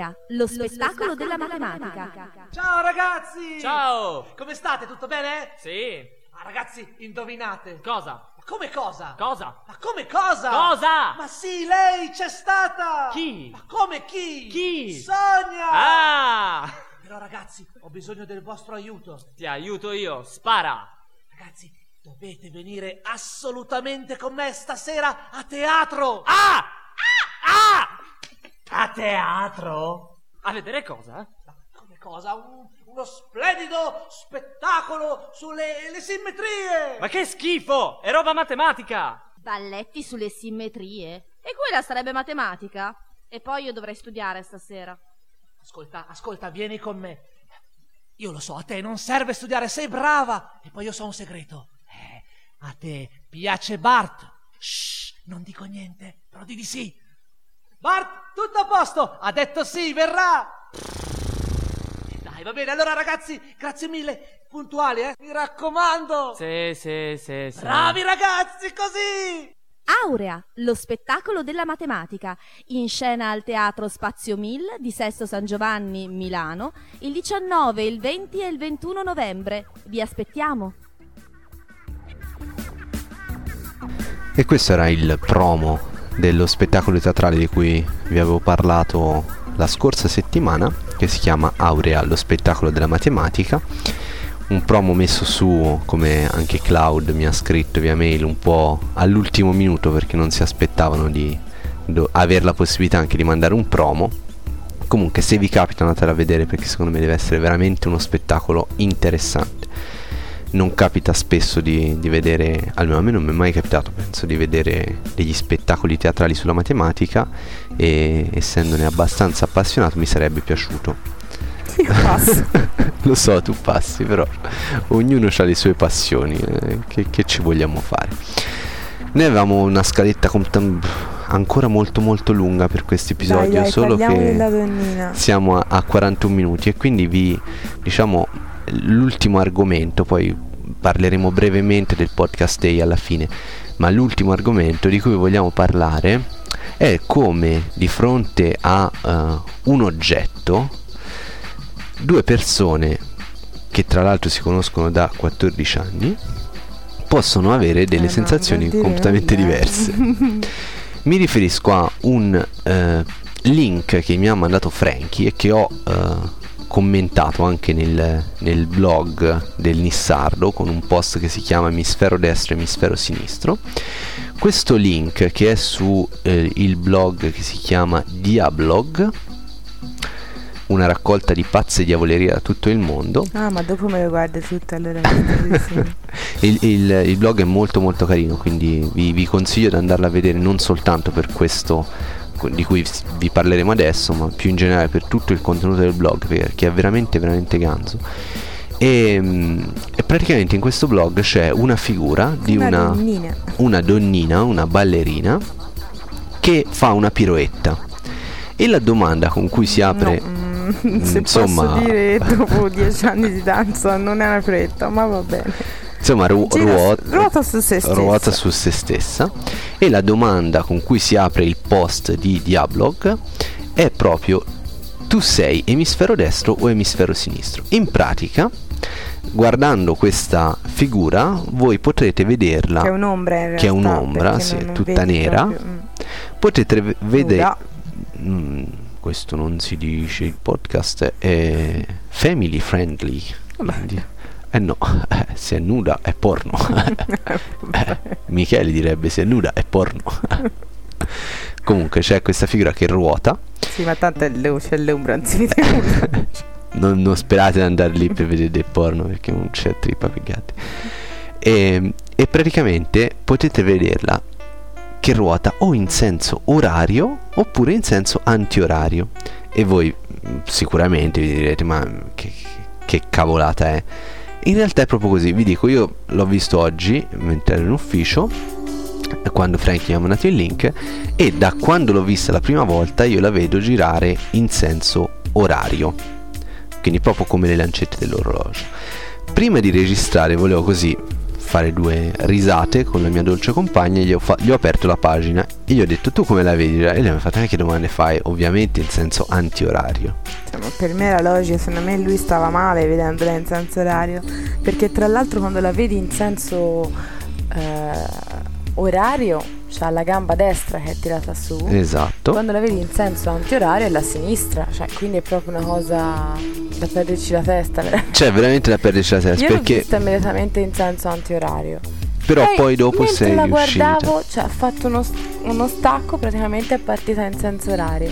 Aurea, lo spettacolo della matematica. Ciao ragazzi! Ciao! Come state? Tutto bene? Sì. Ah, ragazzi, indovinate. Cosa? Ma come cosa? Cosa? Ma come cosa? Cosa? Ma sì, lei c'è stata! Chi? Ma come chi? Chi? Sonia! Ah! Però ragazzi, ho bisogno del vostro aiuto. Ti aiuto io, spara! Ragazzi, dovete venire assolutamente con me stasera a teatro! Ah! Ah! Ah! A teatro? A vedere cosa? Ma come cosa? Un- uno splendido spettacolo sulle le simmetrie! Ma che schifo! È roba matematica! Balletti sulle simmetrie? E quella sarebbe matematica? E poi io dovrei studiare stasera. Ascolta, ascolta, vieni con me. Io lo so, a te non serve studiare, sei brava. E poi io so un segreto. Eh, a te piace Bart. Shh, non dico niente, però di di sì. Bart, tutto a posto. Ha detto sì, verrà. Dai, va bene. Allora, ragazzi, grazie mille. Puntuali, eh? Mi raccomando. Sì, sì, sì, sì. Bravi ragazzi, così. Aurea, lo spettacolo della matematica, in scena al Teatro Spazio 1000 di Sesto San Giovanni, Milano, il 19, il 20 e il 21 novembre. Vi aspettiamo! E questo era il promo dello spettacolo teatrale di cui vi avevo parlato la scorsa settimana, che si chiama Aurea, lo spettacolo della matematica. Un promo messo su, come anche Cloud mi ha scritto via mail, un po' all'ultimo minuto perché non si aspettavano di do- avere la possibilità anche di mandare un promo. Comunque se vi capita andatela a vedere perché secondo me deve essere veramente uno spettacolo interessante non capita spesso di, di, vedere, almeno a me non mi è mai capitato, penso, di vedere degli spettacoli teatrali sulla matematica e essendone abbastanza appassionato mi sarebbe piaciuto. Io passo. Lo so, tu passi, però ognuno ha le sue passioni, eh, che, che, ci vogliamo fare. Noi avevamo una scaletta com- ancora molto molto lunga per questo episodio, solo che siamo a, a 41 minuti e quindi vi diciamo l'ultimo argomento, poi parleremo brevemente del podcast day alla fine, ma l'ultimo argomento di cui vogliamo parlare è come di fronte a uh, un oggetto due persone che tra l'altro si conoscono da 14 anni possono avere delle Eh, sensazioni dire completamente diverse. Mi riferisco a un eh, link che mi ha mandato Frankie e che ho eh, commentato anche nel, nel blog del Nissardo con un post che si chiama Emisfero destro e emisfero sinistro. Questo link che è su eh, il blog che si chiama Diablog, una raccolta di pazze diavolerie da tutto il mondo. Ah, ma dopo me lo guardi tutto allora. Il, il- il blog è molto molto carino, quindi vi, vi consiglio di andarla a vedere non soltanto per questo di cui vi parleremo adesso, ma più in generale per tutto il contenuto del blog, perché è veramente veramente ganzo. E, mm, e praticamente in questo blog c'è una figura di Una una, donnina. una donnina, una ballerina, che fa una piroetta. E la domanda con cui si apre... No, mm, se insomma- posso dire dopo dieci anni di danza non è una fretta, ma va bene. Insomma, ru- ruota, ruota su se stessa. ruota su se stessa. E la domanda con cui si apre il post di Diablog è proprio tu sei emisfero destro o emisfero sinistro. In pratica, guardando questa figura, voi potrete vederla, Che è un'ombra realtà. Che è un'ombra, sì, non- non tutta nera. proprio, mm. potete vedere... Mm, questo non si dice, il podcast è family friendly. quindi- eh no, eh, se è nuda è porno. Eh, Michele direbbe se è nuda è porno. Comunque c'è questa figura che ruota. Sì, ma tanto è le- c'è l'ombra, non si vede nulla. Non, non sperate di andare lì per vedere del porno perché non c'è trippa per gatti. E, e praticamente potete vederla che ruota o in senso orario oppure in senso antiorario. E voi mm, sicuramente vi direte ma che, che cavolata è. In realtà è proprio così, vi dico, io l'ho visto oggi mentre ero in ufficio, quando Frank mi ha mandato il link, e da quando l'ho vista la prima volta io la vedo girare in senso orario, quindi proprio come le lancette dell'orologio. Prima di registrare volevo così fare due risate con la mia dolce compagna, gli ho, fa- gli ho aperto la pagina e gli ho detto tu come la vedi? E lei mi ha fatto che domande fai? Ovviamente in senso anti-orario. Ma per me era logico, secondo me lui stava male vedendola in senso orario, perché tra l'altro quando la vedi in senso eh, orario c'ha la gamba destra che è tirata su, Esatto. quando la vedi in senso antiorario è la sinistra, cioè quindi è proprio una cosa da perderci la testa. Cioè veramente da perderci la testa Io l'ho perché vista immediatamente in senso antiorario. però poi dopo mentre sei la riuscita. guardavo, cioè ha fatto uno, uno stacco, praticamente è partita in senso orario.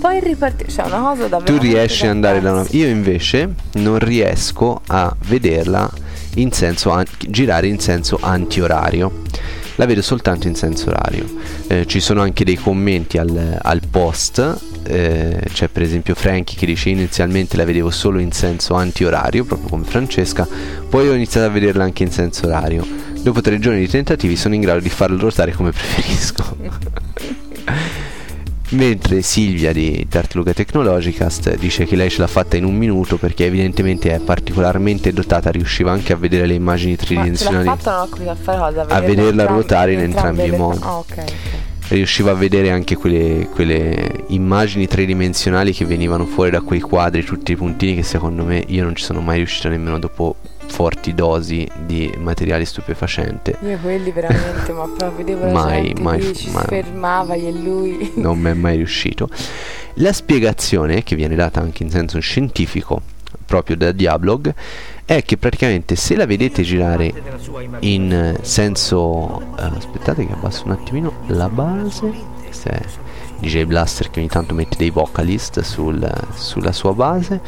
Poi è ripartita, cioè una cosa davvero. Tu riesci ad andare da una... Io invece non riesco a vederla in senso an- girare in senso antiorario. La vedo soltanto in senso orario. Eh, ci sono anche dei commenti al, al post. eh, c'è per esempio Frankie che dice inizialmente la vedevo solo in senso antiorario, proprio come Francesca, poi ho iniziato a vederla anche in senso orario. Dopo tre giorni di tentativi sono in grado di farlo ruotare come preferisco. Mentre Silvia di Tartaruga Technologicast dice che lei ce l'ha fatta in un minuto perché evidentemente è particolarmente dotata, riusciva anche a vedere le immagini Ma ce l'ha tridimensionali, fatta o non ho capito a fare cosa? A vederla entrambe- ruotare in entrambi i le- modi. Ah, ok, ok. riusciva a vedere anche quelle, quelle immagini tridimensionali che venivano fuori da quei quadri, tutti i puntini che secondo me io non ci sono mai riuscito nemmeno dopo forti dosi di materiale stupefacente. Io quelli veramente, ma proprio vedevo la Mai, gente mai, lì, ci mai. fermava e lui. non mi è mai riuscito. La spiegazione, che viene data anche in senso scientifico, proprio da Diablog, è che praticamente se la vedete girare in eh, senso... eh, aspettate che abbasso un attimino la base. DJ Blaster che ogni tanto mette dei vocalist sul- sulla sua base.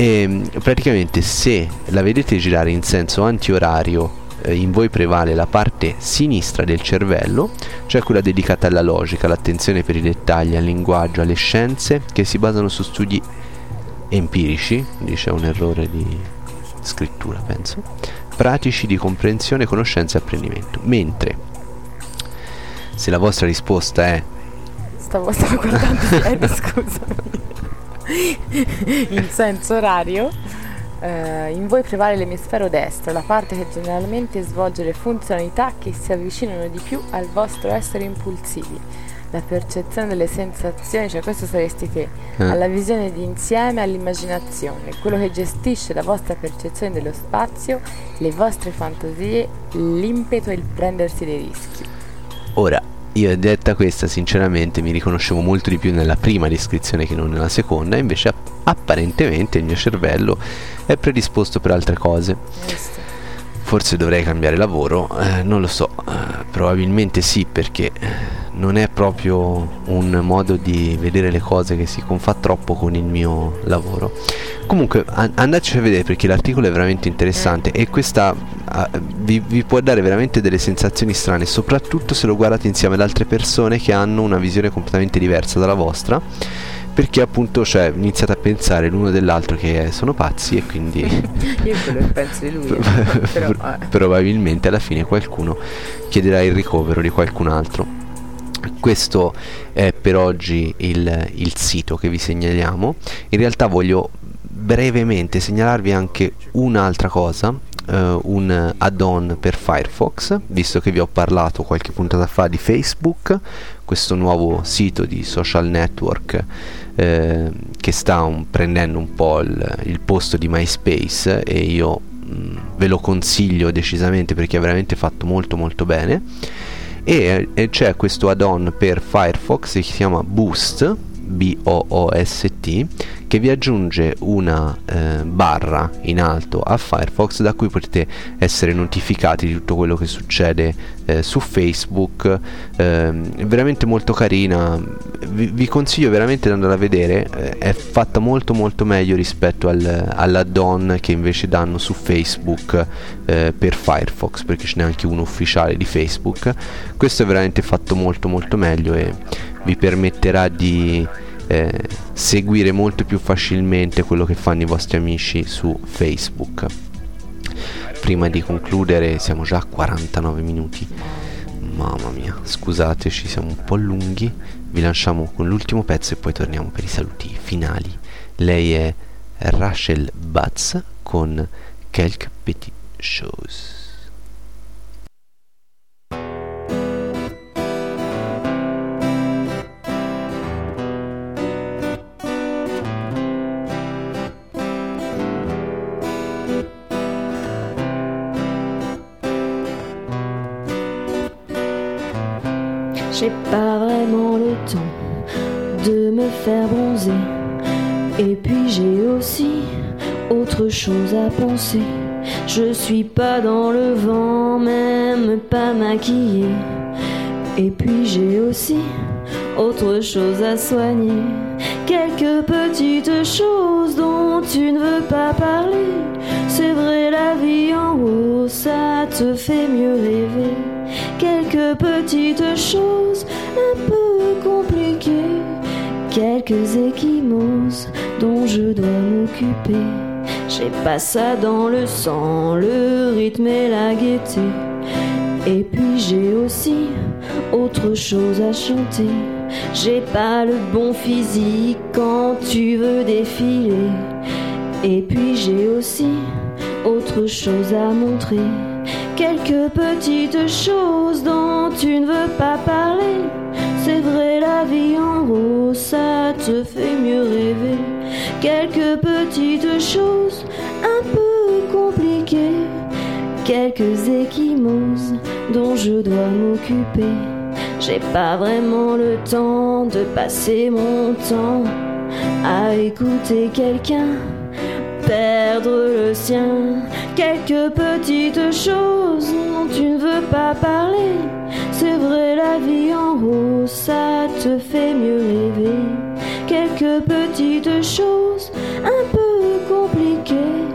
E mm, praticamente se la vedete girare in senso antiorario eh, in voi prevale la parte sinistra del cervello, cioè quella dedicata alla logica, all'attenzione per i dettagli, al linguaggio, alle scienze, che si basano su studi empirici, dice un errore di scrittura, penso, pratici di comprensione, conoscenza e apprendimento. Mentre se la vostra risposta è Stavo, stavo guardando piedi, scusami. In senso orario, eh, in voi prevale l'emisfero destro, la parte che generalmente svolge le funzionalità che si avvicinano di più al vostro essere impulsivi. La percezione delle sensazioni, cioè questo saresti te, Eh. alla visione di insieme, all'immaginazione, quello che gestisce la vostra percezione dello spazio, le vostre fantasie, l'impeto e il prendersi dei rischi. Ora, io detta questa, sinceramente mi riconoscevo molto di più nella prima descrizione che non nella seconda, invece app- apparentemente il mio cervello è predisposto per altre cose. Forse dovrei cambiare lavoro, eh, non lo so, eh, probabilmente sì perché non è proprio un modo di vedere le cose che si confà troppo con il mio lavoro. Comunque an- andateci a vedere perché l'articolo è veramente interessante e questa vi, vi può dare veramente delle sensazioni strane, soprattutto se lo guardate insieme ad altre persone che hanno una visione completamente diversa dalla vostra. Perché appunto cioè, iniziate a pensare l'uno dell'altro che eh, sono pazzi e quindi Io quello che penso di lui. eh, però, eh. probabilmente alla fine qualcuno chiederà il ricovero di qualcun altro. Questo è per oggi il, il sito che vi segnaliamo. In realtà voglio brevemente segnalarvi anche un'altra cosa, eh, un add-on per Firefox, visto che vi ho parlato qualche puntata fa di Facebook, questo nuovo sito di social network eh, che sta un- prendendo un po' il, il posto di MySpace e io mh, ve lo consiglio decisamente perché è veramente fatto molto molto bene. E, e c'è questo add-on per Firefox che si chiama Boost B-O-O-S-T che vi aggiunge una eh, barra in alto a Firefox da cui potete essere notificati di tutto quello che succede eh, su Facebook. È veramente molto carina. Vi, vi consiglio veramente di andare a vedere. Eh, è fatta molto molto meglio rispetto al, all'add-on che invece danno su Facebook eh, per Firefox perché ce n'è anche uno ufficiale di Facebook. Questo è veramente fatto molto molto meglio e vi permetterà di eh, seguire molto più facilmente quello che fanno i vostri amici su Facebook. Prima di concludere, siamo già a 49 minuti. Mamma mia, scusateci, siamo un po' lunghi. Vi lasciamo con l'ultimo pezzo e poi torniamo per i saluti finali. Lei è Rachel Butz con Quelques Petites Choses. De me faire bronzer. Et puis j'ai aussi autre chose à penser. Je suis pas dans le vent, même pas maquillée. Et puis j'ai aussi autre chose à soigner. Quelques petites choses dont tu ne veux pas parler. C'est vrai, la vie en haut, ça te fait mieux rêver. Quelques petites choses un peu compliquées. Quelques échymoses dont je dois m'occuper. J'ai pas ça dans le sang, le rythme et la gaieté. Et puis j'ai aussi autre chose à chanter. J'ai pas le bon physique quand tu veux défiler. Et puis j'ai aussi autre chose à montrer. Quelques petites choses dont tu ne veux pas parler. C'est vrai, la vie en haut, ça te fait mieux rêver. Quelques petites choses un peu compliquées. Quelques échymoses dont je dois m'occuper. J'ai pas vraiment le temps de passer mon temps à écouter quelqu'un perdre le sien. Quelques petites choses dont tu ne veux pas parler. C'est vrai, la vie en haut, ça te fait mieux rêver. Quelques petites choses un peu compliquées.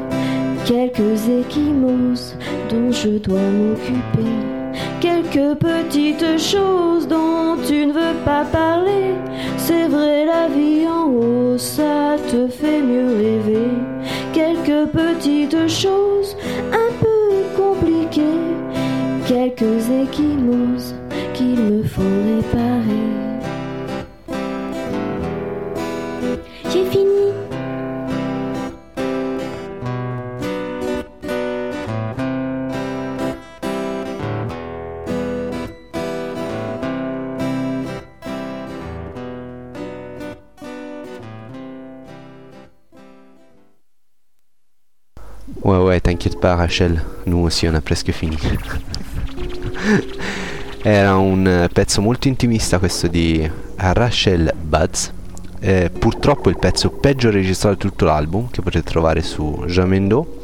Quelques échymoses dont je dois m'occuper. Quelques petites choses dont tu ne veux pas parler. C'est vrai, la vie en haut, ça te fait mieux rêver. Quelques petites choses un peu compliquées. Quelques échymoses qu'il me faut réparer. J'ai fini. T'inquiète pas, Rachel, nous aussi on a presque fini. Era un eh, pezzo molto intimista questo di Rachel Buds. Eh, purtroppo il pezzo peggio registrato di tutto l'album che potete trovare su Jamendo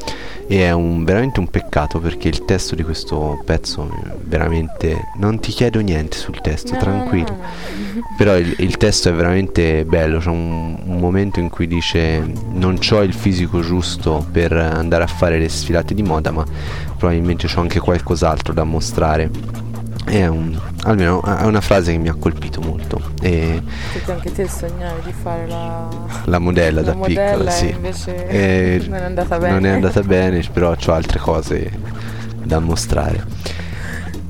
e è un, veramente un peccato perché il testo di questo pezzo veramente non ti chiedo niente sul testo, No, tranquillo. no, no. Però il, il testo è veramente bello, c'è un, un momento in cui dice non ho il fisico giusto per andare a fare le sfilate di moda, ma probabilmente ho anche qualcos'altro da mostrare. È un, almeno è una frase che mi ha colpito molto. E Perché anche te sognavi di fare la, la modella la da piccola, modella sì. e invece non è andata bene. Non è andata bene, però ho altre cose da mostrare.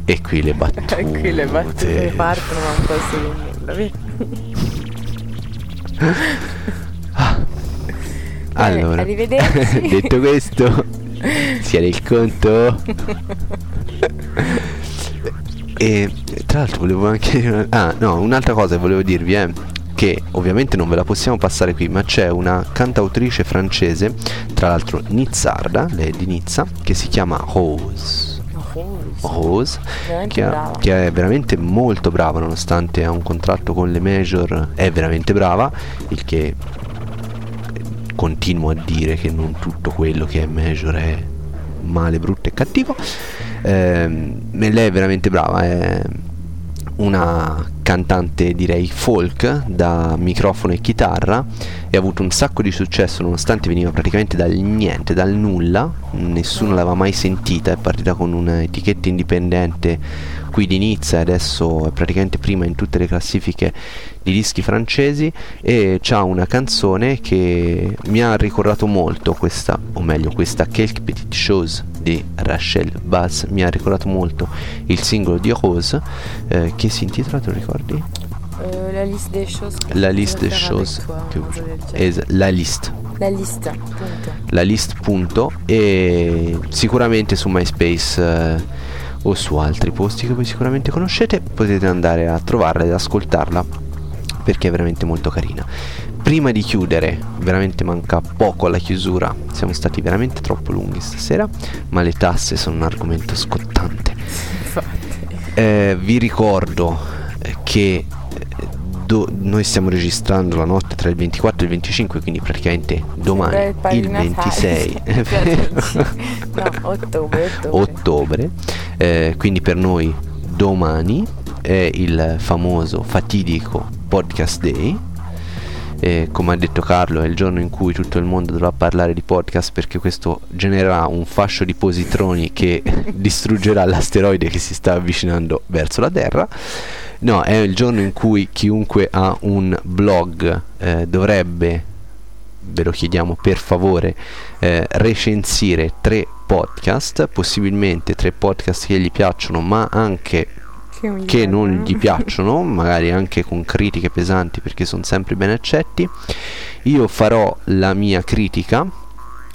E qui le battute. E qui le battute partono ma un po' si nulla, vedi? Allora, detto questo, sia del conto. e tra l'altro volevo anche. Ah, no, un'altra cosa che volevo dirvi è che ovviamente non ve la possiamo passare qui, ma c'è una cantautrice francese, tra l'altro nizzarda, lei è di Nizza, che si chiama Rose. Rose, che, ha- che è veramente molto brava nonostante ha un contratto con le major, è veramente brava, il che continuo a dire che non tutto quello che è major è male, brutto e cattivo. Ehm, e lei è veramente brava, è una cantante direi folk da microfono e chitarra e ha avuto un sacco di successo nonostante veniva praticamente dal niente, dal nulla, nessuno l'aveva mai sentita, è partita con un'etichetta indipendente qui di Nizza e adesso è praticamente prima in tutte le classifiche di dischi francesi e c'ha una canzone che mi ha ricordato molto questa, o meglio questa Quelques Petites Choses di Rachel Bass mi ha ricordato molto il singolo di Rose eh, che si intitola, te lo ricordi? Euh, la liste des choses. La liste des choses toi, che- es- la list La lista, punto. la list punto e sicuramente su MySpace eh, o su altri posti che voi sicuramente conoscete potete andare a trovarla ed ascoltarla perché è veramente molto carina prima di chiudere veramente manca poco alla chiusura siamo stati veramente troppo lunghi stasera ma le tasse sono un argomento scottante Infatti. eh, vi ricordo eh, che eh, do- noi stiamo registrando la notte tra il 24 e il 25, quindi praticamente domani, il il Padre Natale. 26 no, ottobre, ottobre. ottobre, eh, quindi per noi domani è il famoso fatidico podcast day. E come ha detto Carlo, è il giorno in cui tutto il mondo dovrà parlare di podcast perché questo genererà un fascio di positroni che distruggerà l'asteroide che si sta avvicinando verso la Terra. No, è il giorno in cui chiunque ha un blog eh, dovrebbe, ve lo chiediamo per favore, eh, recensire tre podcast, possibilmente tre podcast che gli piacciono, ma anche Che, che non gli piacciono, magari anche con critiche pesanti perché sono sempre ben accetti. Io farò la mia critica.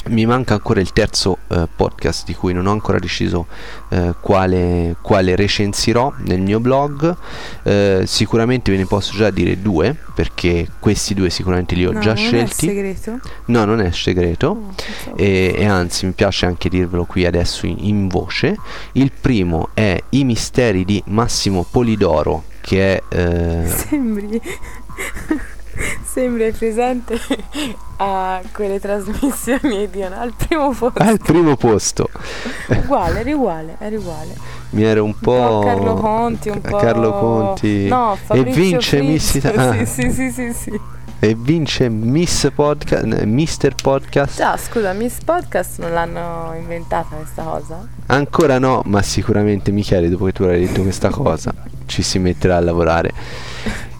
Mi manca ancora il terzo eh, podcast di cui non ho ancora deciso eh, quale, quale recensirò nel mio blog. Eh, sicuramente ve ne posso già dire due, perché questi due sicuramente li ho No, già non scelti. È segreto? No, non è segreto pensavo- e, e anzi mi piace anche dirvelo qui adesso in, in voce. Il primo è I misteri di Massimo Polidoro, che è... eh, Sembri. Sembri presente a quelle trasmissioni dicono al primo posto. al primo posto. Uguale, era uguale, era uguale. Mi ero un po'... po' Carlo Conti, un po'. Carlo Conti. No, e vince Miss Frizz. Ita- ah, Sì, sì, sì, sì. E vince Miss Podcast, Mister Podcast. Già, scusa, Miss Podcast non l'hanno inventata questa cosa? Ancora no, ma sicuramente Michele, dopo che tu hai detto questa cosa, ci si metterà a lavorare.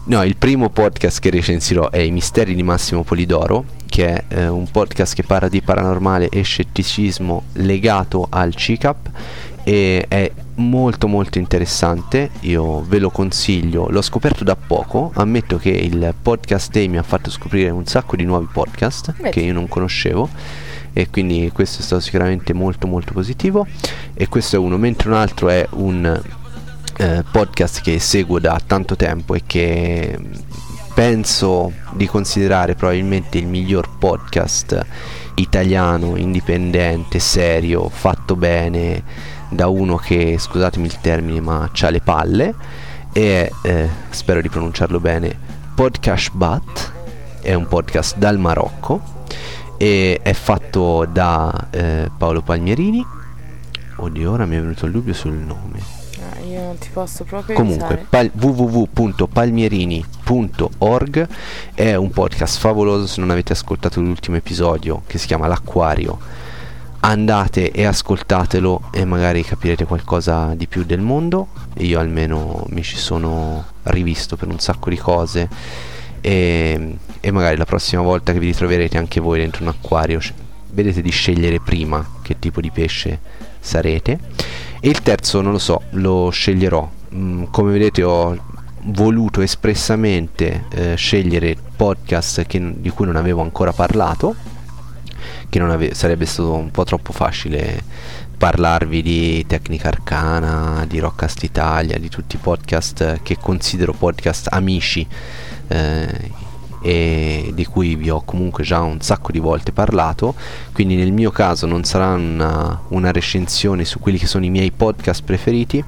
No, il primo podcast che recensirò è I misteri di Massimo Polidoro, che è eh, un podcast che parla di paranormale e scetticismo legato al CICAP e è molto molto interessante, io ve lo consiglio, l'ho scoperto da poco, ammetto che il podcast day mi ha fatto scoprire un sacco di nuovi podcast Vedi. che io non conoscevo. E quindi questo è stato sicuramente molto molto positivo. E questo è uno, mentre un altro è un eh, podcast che seguo da tanto tempo e che mm, penso di considerare probabilmente il miglior podcast italiano, indipendente, serio, fatto bene da uno che, scusatemi il termine, ma c'ha le palle e eh, spero di pronunciarlo bene, Podcast Bat, è un podcast dal Marocco e è fatto da eh, Paolo Palmierini. Oddio, ora mi è venuto il dubbio sul nome. Ah, io non ti posso proprio Comunque, pal- www.palmierini.org è un podcast favoloso. Se non avete ascoltato l'ultimo episodio che si chiama L'Acquario, andate e ascoltatelo e magari capirete qualcosa di più del mondo. Io almeno mi ci sono rivisto per un sacco di cose. E, e magari la prossima volta che vi ritroverete anche voi dentro un acquario, vedete di scegliere prima che tipo di pesce sarete. E il terzo non lo so, lo sceglierò. Mm, come vedete ho voluto espressamente eh, scegliere podcast che- di cui non avevo ancora parlato, che ave- sarebbe stato un po' troppo facile parlarvi di Tecnica Arcana, di Rockcast Italia, di tutti i podcast che considero podcast amici eh, e di cui vi ho comunque già un sacco di volte parlato. Quindi nel mio caso non sarà una, una recensione su quelli che sono i miei podcast preferiti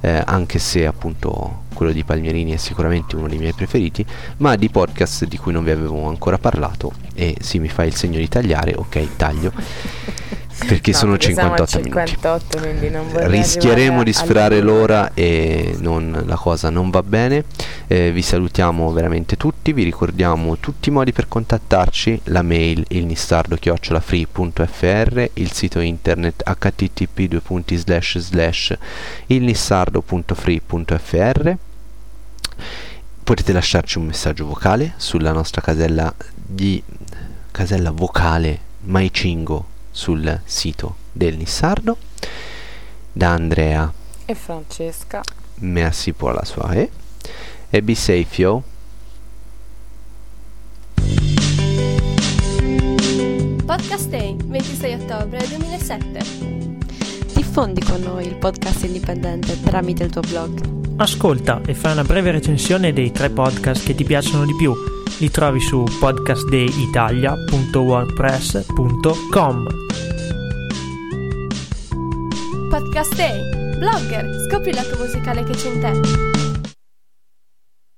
eh, anche se appunto quello di Palmierini è sicuramente uno dei miei preferiti ma di podcast di cui non vi avevo ancora parlato e sì mi fa il segno di tagliare ok taglio perché No, sono perché siamo al 58 minuti. 58, quindi non vorrei rischieremo di sferrare l'ora e non- la cosa non va bene. Eh, vi salutiamo veramente tutti vi ricordiamo tutti i modi per contattarci la mail ilnissardo-free.fr il sito internet http ilnissardo.free.fr potete lasciarci un messaggio vocale sulla nostra casella di casella vocale Maicingo sul sito del Nissardo da Andrea E Francesca. merci pour la soirée e be safe yo Podcast Day, 26 ottobre 2007. Diffondi con noi il podcast indipendente tramite il tuo blog. Ascolta e fai una breve recensione dei tre podcast che ti piacciono di più. Li trovi su podcastdayitalia.wordpress.com. Podcast Day, blogger, scopri la tua musicale che c'è in te.